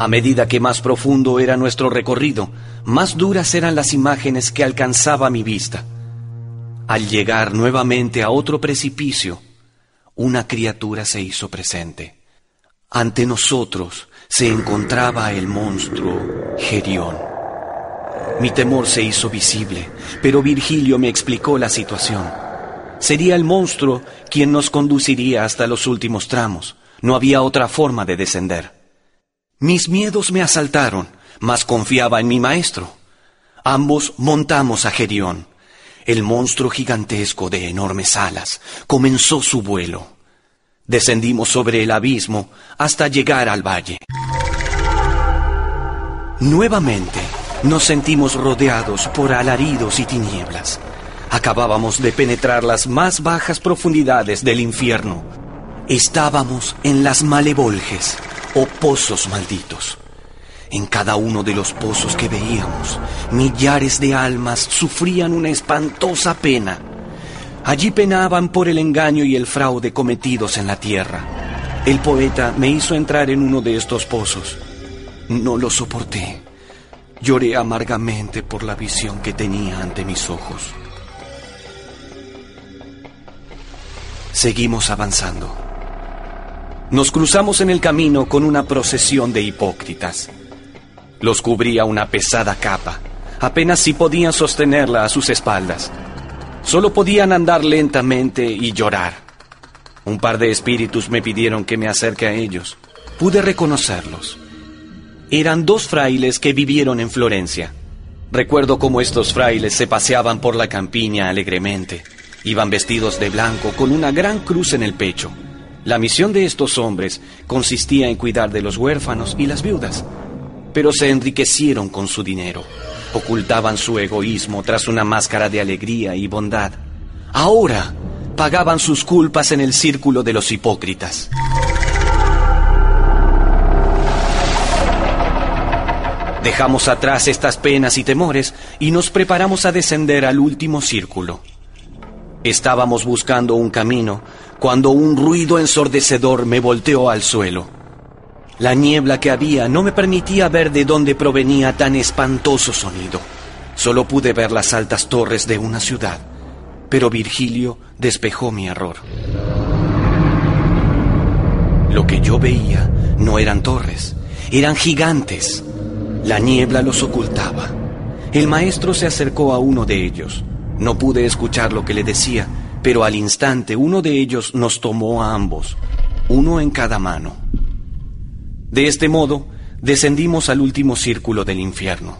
A medida que más profundo era nuestro recorrido, más duras eran las imágenes que alcanzaba mi vista. Al llegar nuevamente a otro precipicio, una criatura se hizo presente. Ante nosotros se encontraba el monstruo Gerión. Mi temor se hizo visible, pero Virgilio me explicó la situación. Sería el monstruo quien nos conduciría hasta los últimos tramos. No había otra forma de descender. Mis miedos me asaltaron, mas confiaba en mi maestro. Ambos montamos a Gerión. El monstruo gigantesco de enormes alas comenzó su vuelo. Descendimos sobre el abismo hasta llegar al valle. Nuevamente nos sentimos rodeados por alaridos y tinieblas. Acabábamos de penetrar las más bajas profundidades del infierno. Estábamos en las malevolges o pozos malditos. En cada uno de los pozos que veíamos, millares de almas sufrían una espantosa pena. Allí penaban por el engaño y el fraude cometidos en la tierra. El poeta me hizo entrar en uno de estos pozos. No lo soporté. Lloré amargamente por la visión que tenía ante mis ojos. Seguimos avanzando. Nos cruzamos en el camino con una procesión de hipócritas. Los cubría una pesada capa. Apenas si podían sostenerla a sus espaldas. Solo podían andar lentamente y llorar. Un par de espíritus me pidieron que me acerque a ellos. Pude reconocerlos. Eran dos frailes que vivieron en Florencia. Recuerdo cómo estos frailes se paseaban por la campiña alegremente. Iban vestidos de blanco con una gran cruz en el pecho. La misión de estos hombres consistía en cuidar de los huérfanos y las viudas, pero se enriquecieron con su dinero. Ocultaban su egoísmo tras una máscara de alegría y bondad. Ahora pagaban sus culpas en el círculo de los hipócritas. Dejamos atrás estas penas y temores y nos preparamos a descender al último círculo. Estábamos buscando un camino cuando un ruido ensordecedor me volteó al suelo. La niebla que había no me permitía ver de dónde provenía tan espantoso sonido. Solo pude ver las altas torres de una ciudad, pero Virgilio despejó mi error. Lo que yo veía no eran torres, eran gigantes. La niebla los ocultaba. El maestro se acercó a uno de ellos. No pude escuchar lo que le decía, pero al instante uno de ellos nos tomó a ambos, uno en cada mano. De este modo, descendimos al último círculo del infierno.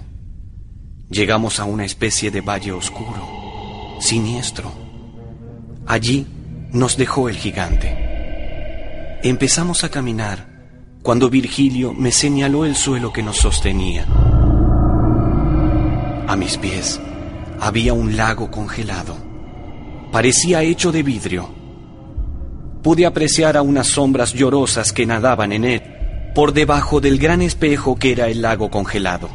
Llegamos a una especie de valle oscuro, siniestro. Allí nos dejó el gigante. Empezamos a caminar cuando Virgilio me señaló el suelo que nos sostenía. A mis pies había un lago congelado. Parecía hecho de vidrio. Pude apreciar a unas sombras llorosas que nadaban en él, por debajo del gran espejo que era el lago congelado.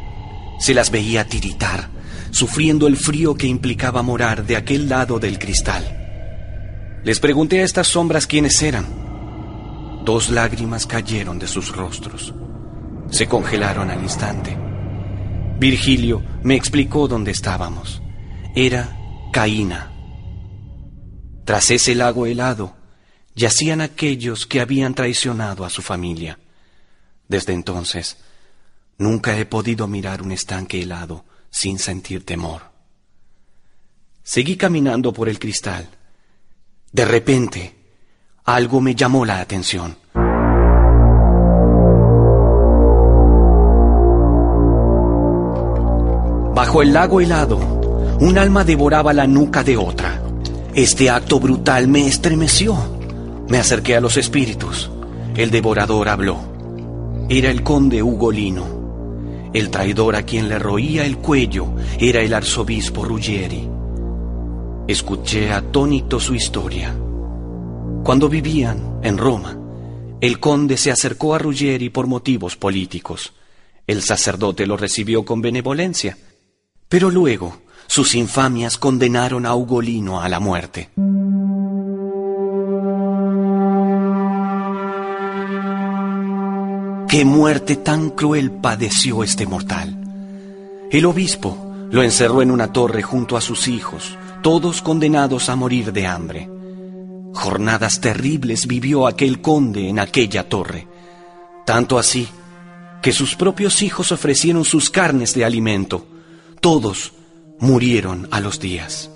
Se las veía tiritar, sufriendo el frío que implicaba morar de aquel lado del cristal. Les pregunté a estas sombras quiénes eran. Dos lágrimas cayeron de sus rostros. Se congelaron al instante. Virgilio me explicó dónde estábamos era Caína. Tras ese lago helado yacían aquellos que habían traicionado a su familia. Desde entonces, nunca he podido mirar un estanque helado sin sentir temor. Seguí caminando por el cristal. De repente, algo me llamó la atención. Bajo el lago helado, un alma devoraba la nuca de otra. Este acto brutal me estremeció. Me acerqué a los espíritus. El devorador habló. Era el conde Ugolino. El traidor a quien le roía el cuello era el arzobispo Ruggieri. Escuché atónito su historia. Cuando vivían en Roma, el conde se acercó a Ruggieri por motivos políticos. El sacerdote lo recibió con benevolencia, pero luego sus infamias condenaron a Ugolino a la muerte. qué muerte tan cruel padeció este mortal. El obispo lo encerró en una torre junto a sus hijos, todos condenados a morir de hambre. Jornadas terribles vivió aquel conde en aquella torre, tanto así que sus propios hijos ofrecieron sus carnes de alimento. Todos murieron a los días.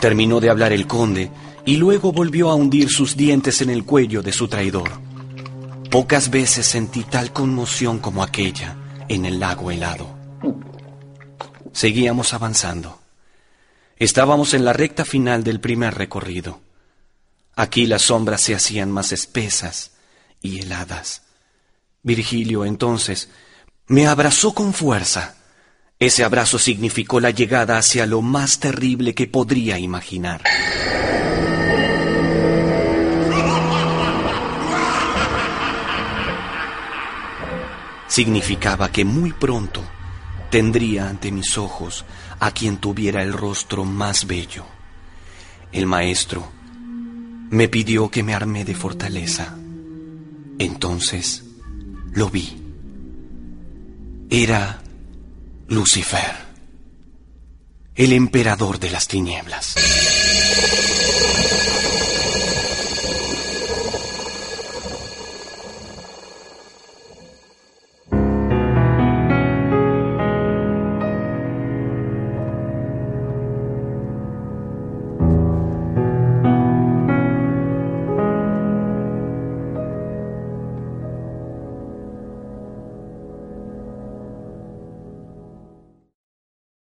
Terminó de hablar el conde y luego volvió a hundir sus dientes en el cuello de su traidor. Pocas veces sentí tal conmoción como aquella en el lago helado. Seguíamos avanzando. Estábamos en la recta final del primer recorrido. Aquí las sombras se hacían más espesas y heladas. Virgilio entonces me abrazó con fuerza. Ese abrazo significó la llegada hacia lo más terrible que podría imaginar. Significaba que muy pronto tendría ante mis ojos a quien tuviera el rostro más bello. El maestro me pidió que me armé de fortaleza. Entonces lo vi. Era Lucifer, el emperador de las tinieblas.